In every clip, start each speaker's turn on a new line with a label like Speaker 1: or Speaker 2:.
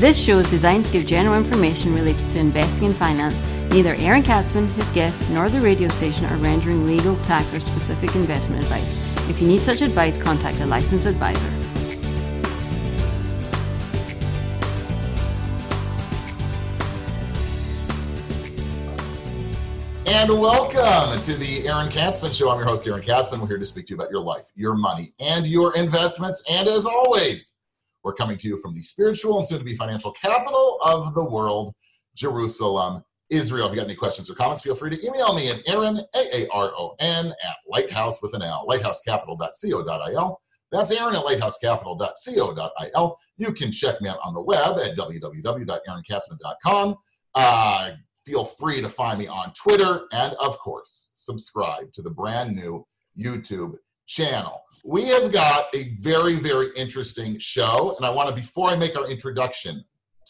Speaker 1: This show is designed to give general information related to investing and finance. Neither Aaron Katsman, his guests, nor the radio station are rendering legal, tax, or specific investment advice. If you need such advice, contact a licensed advisor.
Speaker 2: And welcome to the Aaron Katsman Show. I'm your host, Aaron Katsman. We're here to speak to you about your life, your money, and your investments. And as always, we're coming to you from the spiritual and soon to be financial capital of the world, Jerusalem, Israel. If you've got any questions or comments, feel free to email me at Aaron, A A R O N, at lighthouse with an L, lighthousecapital.co.il. That's Aaron at lighthousecapital.co.il. You can check me out on the web at www.aaronkatsman.com. Uh, feel free to find me on Twitter and, of course, subscribe to the brand new YouTube channel we have got a very, very interesting show. And I want to, before I make our introduction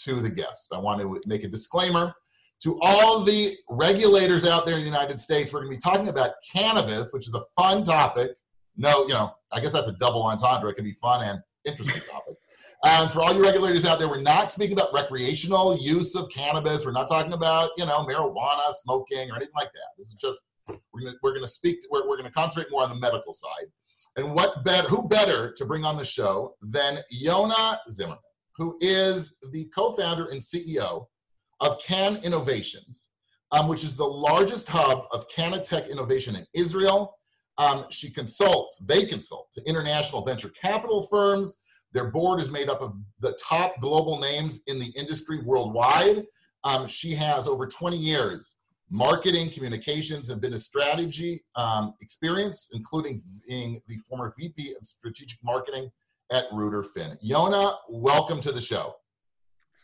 Speaker 2: to the guest, I want to make a disclaimer to all the regulators out there in the United States. We're going to be talking about cannabis, which is a fun topic. No, you know, I guess that's a double entendre. It can be fun and interesting topic. And for all you regulators out there, we're not speaking about recreational use of cannabis. We're not talking about, you know, marijuana, smoking, or anything like that. This is just, we're going to, we're going to speak, we're, we're going to concentrate more on the medical side. And what better, who better to bring on the show than Yona Cymerman, who is the co-founder and CEO of Can Innovations, um, which is the largest hub of canna-tech innovation in Israel. Um, she consults, they consult to international venture capital firms. Their board is made up of the top global names in the industry worldwide. Um, she has over 20 years marketing, communications, and business strategy um, experience, including being the former VP of strategic marketing at Ruder Finn. Yona, welcome to the show.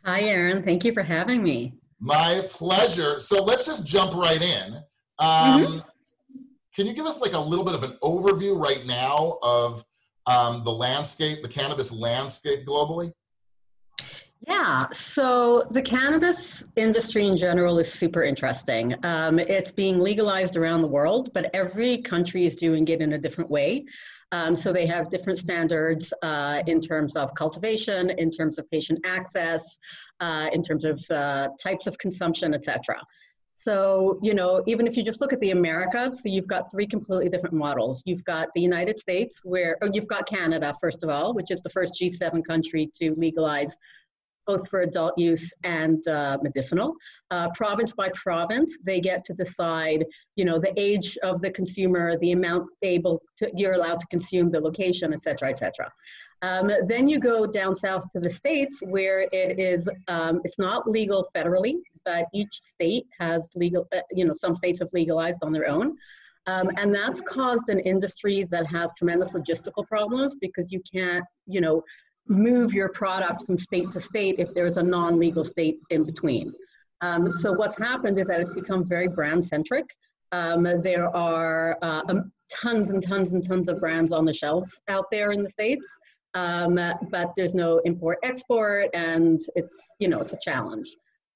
Speaker 3: Hi, Aaron. Thank you for having me.
Speaker 2: My pleasure. So let's just jump right in. Um, mm-hmm. Can you give us like a little bit of an overview right now of um, the landscape, the cannabis landscape globally?
Speaker 3: Yeah, so the cannabis industry in general is super interesting. Um, it's being legalized around the world, but every country is doing it in a different way. Um, so they have different standards uh, in terms of cultivation, in terms of patient access, uh, in terms of uh, types of consumption, etc. So, you know, even if you just look at the Americas, so you've got three completely different models. You've got the United States, where, oh, you've got Canada, first of all, which is the first G7 country to legalize both for adult use and uh, medicinal. Uh, province by province, they get to decide, you know, the age of the consumer, the amount able to, you're allowed to consume, the location, et cetera, et cetera. Um, then you go down south to the states where it is, um, it's not legal federally, but each state has legal, uh, you know, some states have legalized on their own. Um, and that's caused an industry that has tremendous logistical problems because you can't, you know, move your product from state to state if there's a non-legal state in between. Um, so what's happened is that it's become very brand centric. Um, there are uh, um, tons and tons and tons of brands on the shelves out there in the states, um, but there's no import export, and it's you know it's a challenge.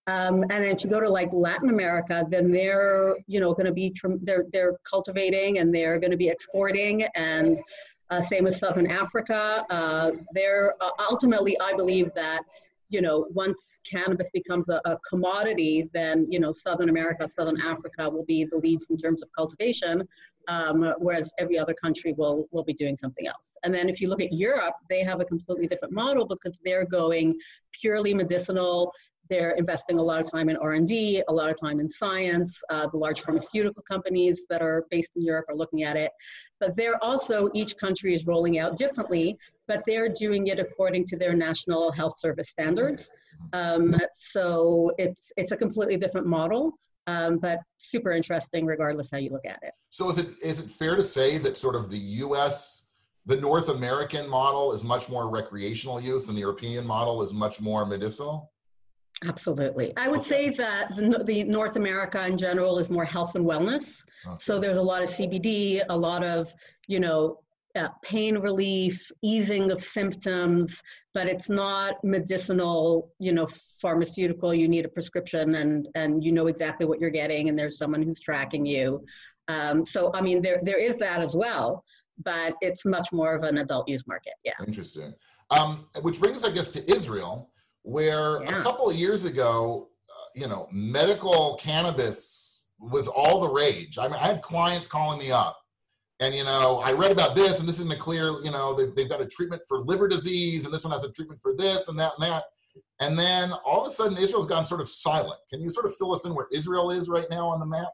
Speaker 3: Um, and if you go to like Latin America, then they're you know going to be they're they're cultivating and they're going to be exporting and uh, same with Southern Africa. Uh, there, uh, ultimately, I believe that you know once cannabis becomes a, a, commodity, then you know Southern America, Southern Africa will be the leads in terms of cultivation, um, whereas every other country will will be doing something else. And then if you look at Europe, they have a completely different model because they're going purely medicinal they're investing a lot of time in R&D, a lot of time in science. Uh, the large pharmaceutical companies that are based in Europe are looking at it. But they're also, each country is rolling out differently, but they're doing it according to their national health service standards. Um, so it's, it's a completely different model. Um, but super interesting regardless how you look at it.
Speaker 2: So is it is it fair to say that sort of the U.S. the North American model is much more recreational use, and the European model is much more medicinal?
Speaker 3: Absolutely. I would okay. say that the, the, North America in general is more health and wellness. Okay. So there's a lot of CBD, a lot of, you know, uh, pain relief, easing of symptoms, but it's not medicinal, you know, pharmaceutical. You need a prescription and, and you know exactly what you're getting and there's someone who's tracking you. Um, so, I mean, there, there is that as well, but it's much more of an adult use market. Yeah.
Speaker 2: Interesting. Um, which brings I guess, to Israel where
Speaker 3: Yeah.
Speaker 2: a couple of years ago, uh, you know, medical cannabis was all the rage. I mean, I had clients calling me up and you know i read about this and this isn't a clear you know they've, they've got a treatment for liver disease and this one has a treatment for this and that and that and then all of a sudden israel's gone sort of silent can you sort of fill us in where israel is right now on the map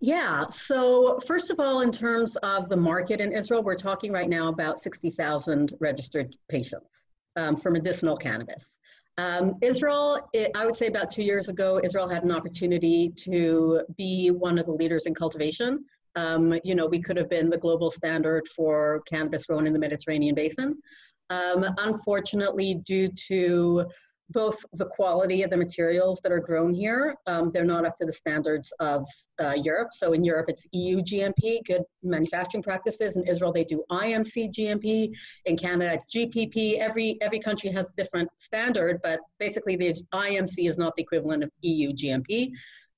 Speaker 3: Yeah, so first of all, in terms of the market in Israel, we're talking right now about 60,000 registered patients um, for medicinal cannabis. Um, Israel, it, I would say about two years ago, Israel had an opportunity to be one of the leaders in cultivation. Um, you know, we could have been the global standard for cannabis grown in the Mediterranean basin. Um, unfortunately, due to both the quality of the materials that are grown here, um, they're not up to the standards of uh, Europe. So in Europe, it's EU GMP, good manufacturing practices. In Israel, they do IMC GMP. In Canada, it's GPP. Every every country has different standard, but basically, the IMC is not the equivalent of EU GMP.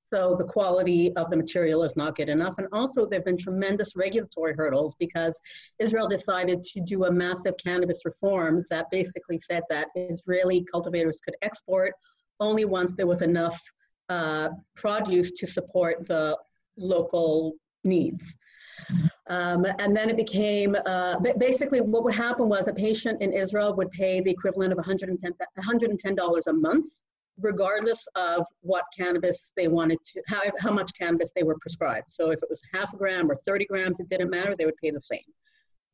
Speaker 3: So the quality of the material is not good enough. And also, there have been tremendous regulatory hurdles because Israel decided to do a massive cannabis reform that basically said that Israeli cultivators could export only once there was enough uh, produce to support the local needs. Um, and then it became uh, basically what would happen was a patient in Israel would pay the equivalent of $110, $110 a month regardless of what cannabis they wanted to, how, how much cannabis they were prescribed. So if it was half a gram or 30 grams, it didn't matter, they would pay the same.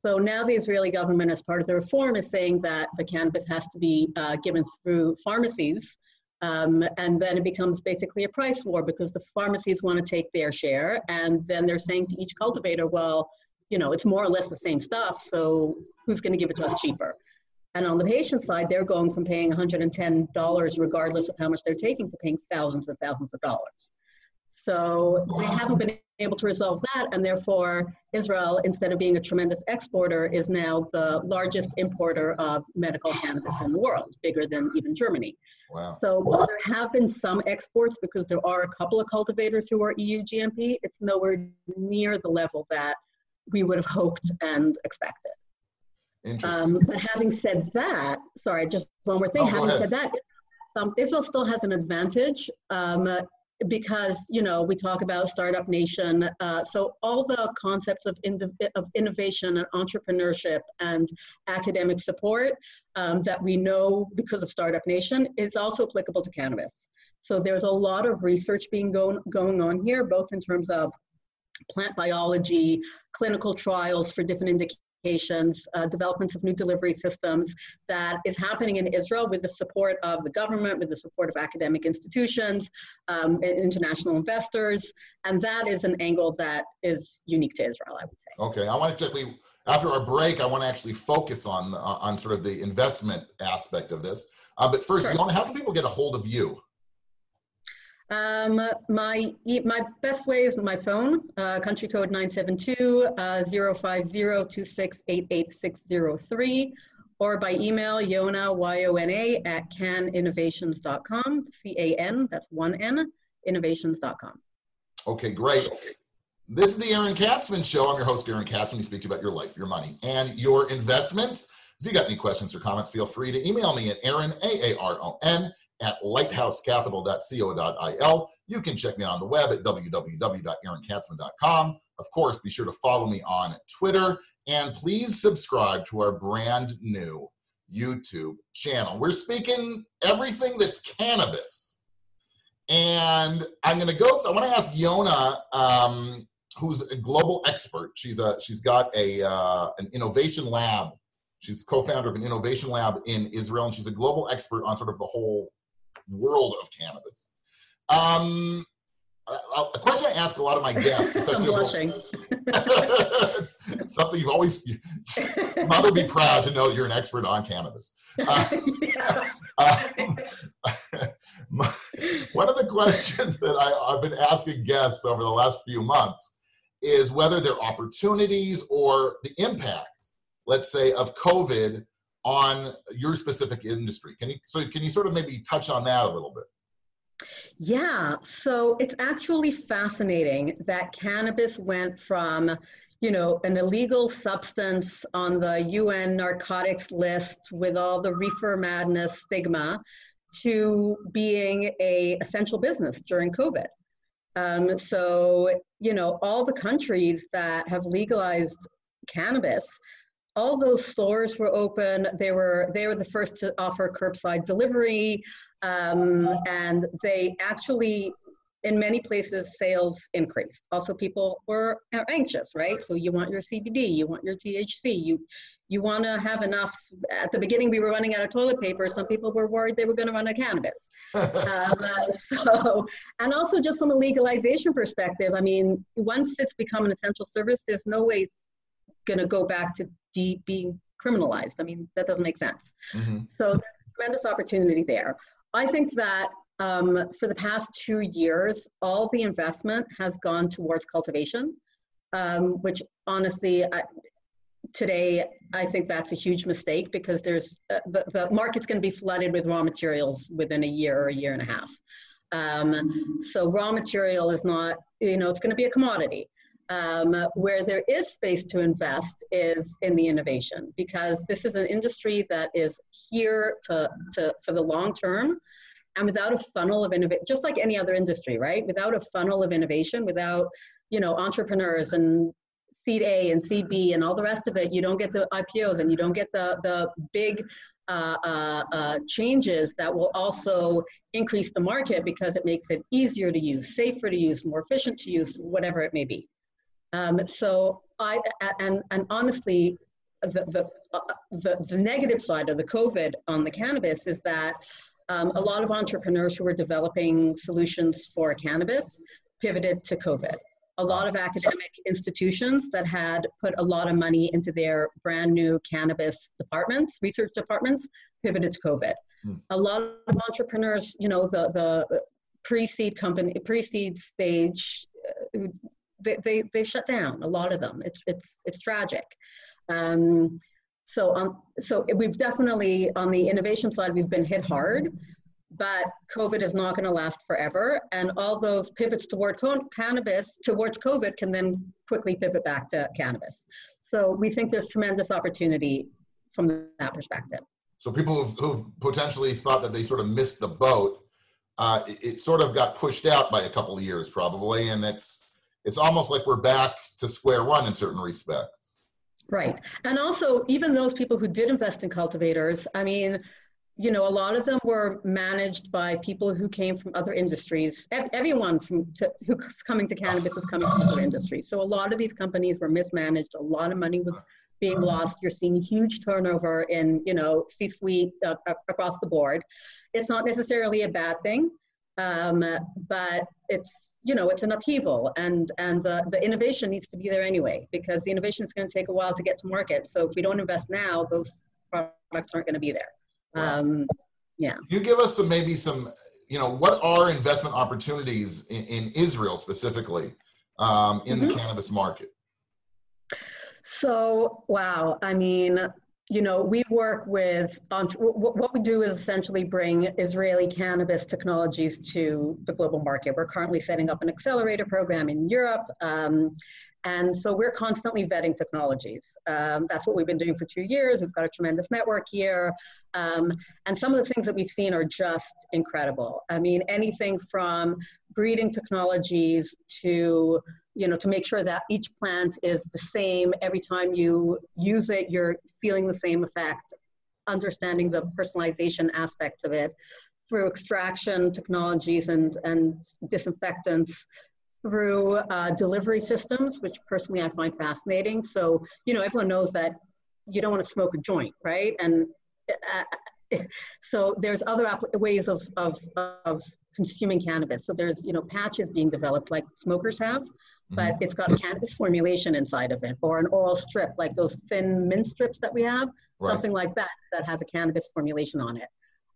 Speaker 3: So now the Israeli government, as part of the reform, is saying that the cannabis has to be uh, given through pharmacies. Um, and then it becomes basically a price war because the pharmacies want to take their share. And then they're saying to each cultivator, well, you know, it's more or less the same stuff. So who's going to give it to us cheaper? And on the patient side, they're going from paying $110 regardless of how much they're taking to paying thousands and thousands of dollars. So they haven't been able to resolve that, and therefore Israel, instead of being a tremendous exporter, is now the largest importer of medical cannabis in the world, bigger than even Germany.
Speaker 2: wow
Speaker 3: So while there have been some exports, because there are a couple of cultivators who are EU GMP, it's nowhere near the level that we would have hoped and expected.
Speaker 2: Interesting
Speaker 3: Um, but having said that, sorry, just one more thing.
Speaker 2: Oh,
Speaker 3: having said that, some, Israel still has an advantage um, because you know we talk about startup nation. Uh, so all the concepts of, ind- of innovation and entrepreneurship and academic support um, that we know because of startup nation is also applicable to cannabis. So there's a lot of research being going going on here, both in terms of plant biology, clinical trials for different indications, uh, development of new delivery systems that is happening in Israel with the support of the government, with the support of academic institutions, um, international investors. And that is an angle that is unique to Israel, I would say.
Speaker 2: okay i want to quickly after our break i want to actually focus on on sort of the investment aspect of this uh, but first
Speaker 3: Sure.
Speaker 2: How can people get a hold of you
Speaker 3: Um, my my best way is my phone, uh, country code 972 uh, 05026888603, or by email Yona Y O N A at caninnovations.com, C A N, that's one N, innovations.com.
Speaker 2: Okay, great. This is the Aaron Katsman Show. I'm your host, Aaron Katsman. We speak to you about your life, your money, and your investments. If you got any questions or comments, feel free to email me at Aaron, A-A-R-O-N, at lighthousecapital.co.il. You can check me on the web at www.aaronkatsman.com. Of course, be sure to follow me on Twitter, and please subscribe to our brand new YouTube channel. We're speaking everything that's cannabis. And I'm going to go. Th- I want to ask Yona, um, who's a global expert. She's a she's got a uh, an innovation lab. She's co-founder of an innovation lab in Israel, and she's a global expert on sort of the whole world of cannabis. Um, a, question I ask a lot of my guests, especially
Speaker 3: blushing.
Speaker 2: it's, it's something you've always. Mother be proud to know you're an expert on cannabis. Uh,
Speaker 3: Yeah.
Speaker 2: um, my- one of the questions that I, I've been asking guests over the last few months is whether there are opportunities or the impact, let's say, of COVID on your specific industry. Can you so can you sort of maybe touch on that a little bit?
Speaker 3: Yeah, so it's actually fascinating that cannabis went from, you know, an illegal substance on the UN narcotics list with all the reefer madness stigma to being a essential business during COVID. Um, so, you know, all the countries that have legalized cannabis, all those stores were open. They were they were the first to offer curbside delivery, um, and they actually, in many places, sales increased. Also, people were anxious, right? So you want your CBD, you want your THC, you you want to have enough. At the beginning, we were running out of toilet paper. Some people were worried they were going to run out of cannabis. um, so, and also just from a legalization perspective, I mean, once it's become an essential service, there's no way it's going to go back to deep being criminalized. I mean, that doesn't make sense. Mm-hmm. So, tremendous opportunity there. I think that um, for the past two years, all the investment has gone towards cultivation, um, which honestly, I, today, I think that's a huge mistake because there's uh, the, the market's going to be flooded with raw materials within a year or a year and a half. Um, so raw material is not, you know, it's going to be a commodity. Um, where there is space to invest is in the innovation because this is an industry that is here to, to for the long term and without a funnel of innovation just like any other industry right without a funnel of innovation without you know entrepreneurs and seed A and seed B and all the rest of it, you don't get the IPOs and you don't get the, the big uh, uh, uh, changes that will also increase the market because it makes it easier to use, safer to use, more efficient to use, whatever it may be. Um, so I, and, and honestly, the, the, uh, the, the negative side of the COVID on the cannabis is that um, a lot of entrepreneurs who were developing solutions for cannabis pivoted to COVID a lot of academic institutions that had put a lot of money into their brand new cannabis departments, research departments, pivoted to COVID. Mm. A lot of entrepreneurs, you know, the, the pre-seed company, pre-seed stage, uh, they, they, they shut down, a lot of them. It's, it's, it's tragic. Um, so, um, so we've definitely, on the innovation side, we've been hit hard but COVID is not going to last forever. And all those pivots toward cannabis, towards COVID, can then quickly pivot back to cannabis. So we think there's tremendous opportunity from that perspective.
Speaker 2: So people who've, who've potentially thought that they sort of missed the boat, uh, it, it, sort of got pushed out by a couple of years probably, and it's it's almost like we're back to square one in certain respects.
Speaker 3: Right, and also even those people who did invest in cultivators, I mean you know, a lot of them were managed by people who came from other industries. Everyone from to, who's coming to cannabis is coming from other industries. So a lot of these companies were mismanaged. A lot of money was being lost. You're seeing huge turnover in, you know, C-suite uh, across the board. It's not necessarily a bad thing, um, but it's you know it's an upheaval and and the, the innovation needs to be there anyway because the innovation is going to take a while to get to market so if we don't invest now those products aren't going to be there um, yeah.
Speaker 2: You give us some maybe some, you know, what are investment opportunities in, in Israel specifically um, in mm-hmm. the cannabis market?
Speaker 3: So, wow. I mean, you know, we work with, what we do is essentially bring Israeli cannabis technologies to the global market. We're currently setting up an accelerator program in Europe. Um, and so we're constantly vetting technologies. Um, that's what we've been doing for two years. We've got a tremendous network here. Um, and some of the things that we've seen are just incredible. I mean, anything from breeding technologies to, you know, to make sure that each plant is the same every time you use it, you're feeling the same effect, understanding the personalization aspects of it through extraction technologies and, and disinfectants through uh, delivery systems, which personally I find fascinating. So, you know, everyone knows that you don't want to smoke a joint, right? And uh, so there's other ways of, of, of consuming cannabis. So there's, you know, patches being developed like smokers have, mm-hmm. but it's got a cannabis formulation inside of it, or an oral strip, like those thin mint strips that we have, right. something like that, that has a cannabis formulation on it.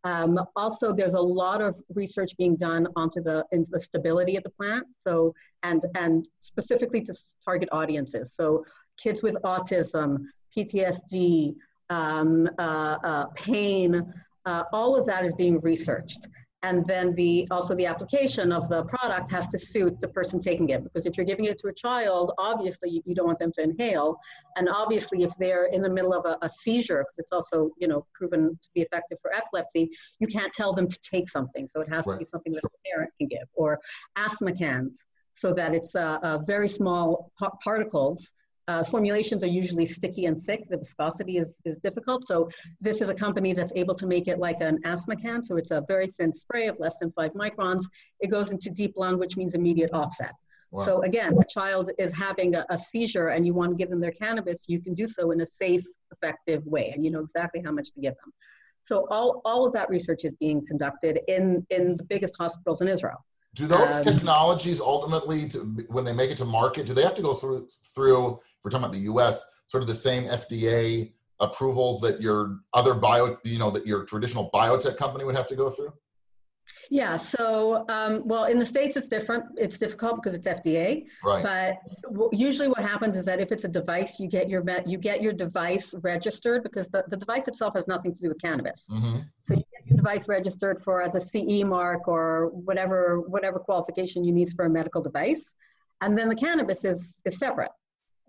Speaker 3: Um, also, there's a lot of research being done onto the, into the stability of the plant, so and and specifically to target audiences. So kids with autism, PTSD, um, uh, uh, pain, uh, all of that is being researched. And then the also the application of the product has to suit the person taking it. Because if you're giving it to a child obviously you, you don't want them to inhale. And obviously if they're in the middle of a, a seizure because it's also you know proven to be effective for epilepsy you can't tell them to take something. So it has right. to be something that a parent can give. Or asthma cans. So that it's uh, uh, very small particles uh, formulations are usually sticky and thick. The viscosity is, is difficult. So this is a company that's able to make it like an asthma can. So it's a very thin spray of less than five microns. It goes into deep lung, which means immediate offset. Wow. So again, a child is having a, a, seizure and you want to give them their cannabis, you can do so in a safe, effective way. And you know exactly how much to give them. So all, all of that research is being conducted in, in the biggest hospitals in Israel.
Speaker 2: Do those um, technologies ultimately, to, when they make it to market, do they have to go through, through, if we're talking about the U.S., sort of the same FDA approvals that your other bio, you know, that your traditional biotech company would have to go through?
Speaker 3: Yeah, so um, well, in the states it's different. It's difficult because it's FDA.
Speaker 2: Right.
Speaker 3: But usually, what happens is that if it's a device, you get your you get your device registered because the, the device itself has nothing to do with cannabis. Mm-hmm. So you device registered for as a CE mark or whatever whatever qualification you need for a medical device, and then the cannabis is is separate.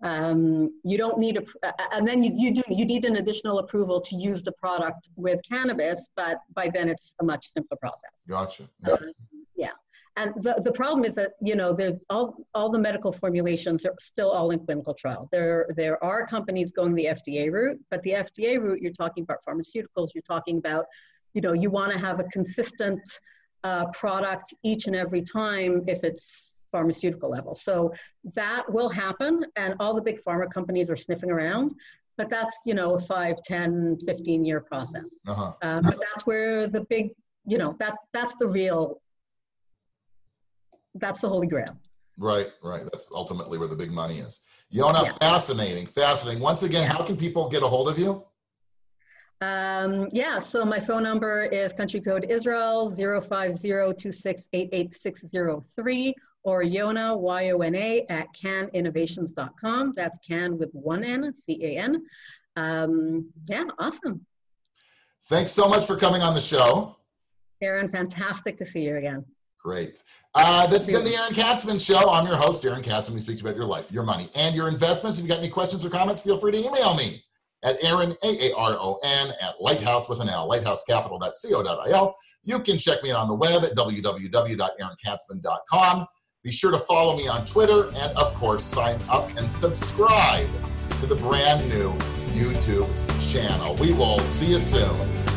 Speaker 3: Um, you don't need a, and then you, you do, you need an additional approval to use the product with cannabis, but by then it's a much simpler process.
Speaker 2: Gotcha.
Speaker 3: Um, yeah. And the, the problem is that, you know, there's all, all the medical formulations are still all in clinical trial. There, there are companies going the FDA route, but the FDA route, you're talking about pharmaceuticals, you're talking about, you know, you want to have a consistent uh, product each and every time if it's pharmaceutical level. So that will happen, and all the big pharma companies are sniffing around. But that's, you know, a 5, 10, 15 year process. Uh-huh. Um, but that's where the big, you know, that that's the real, that's the holy grail.
Speaker 2: Right, right. That's ultimately where the big money is. Yona, yeah. fascinating, fascinating. Once again, how can people get a hold of you?
Speaker 3: Um, yeah, so my phone number is country code Israel 05026888603 or Yona, Y-O-N-A, at caninnovations.com. That's can with one N, C-A-N. Um, yeah, awesome.
Speaker 2: Thanks so much for coming on the show.
Speaker 3: Aaron, fantastic to see you again.
Speaker 2: Great. Uh, that's been the Aaron Katsman Show. I'm your host, Aaron Katsman. We speak about your life, your money, and your investments. If you got any questions or comments, feel free to email me at Aaron, A-A-R-O-N, at Lighthouse with an L, lighthousecapital.co.il. You can check me out on the web at www.aaronkatsman.com. Be sure to follow me on Twitter and, of course, sign up and subscribe to the brand new YouTube channel. We will see you soon.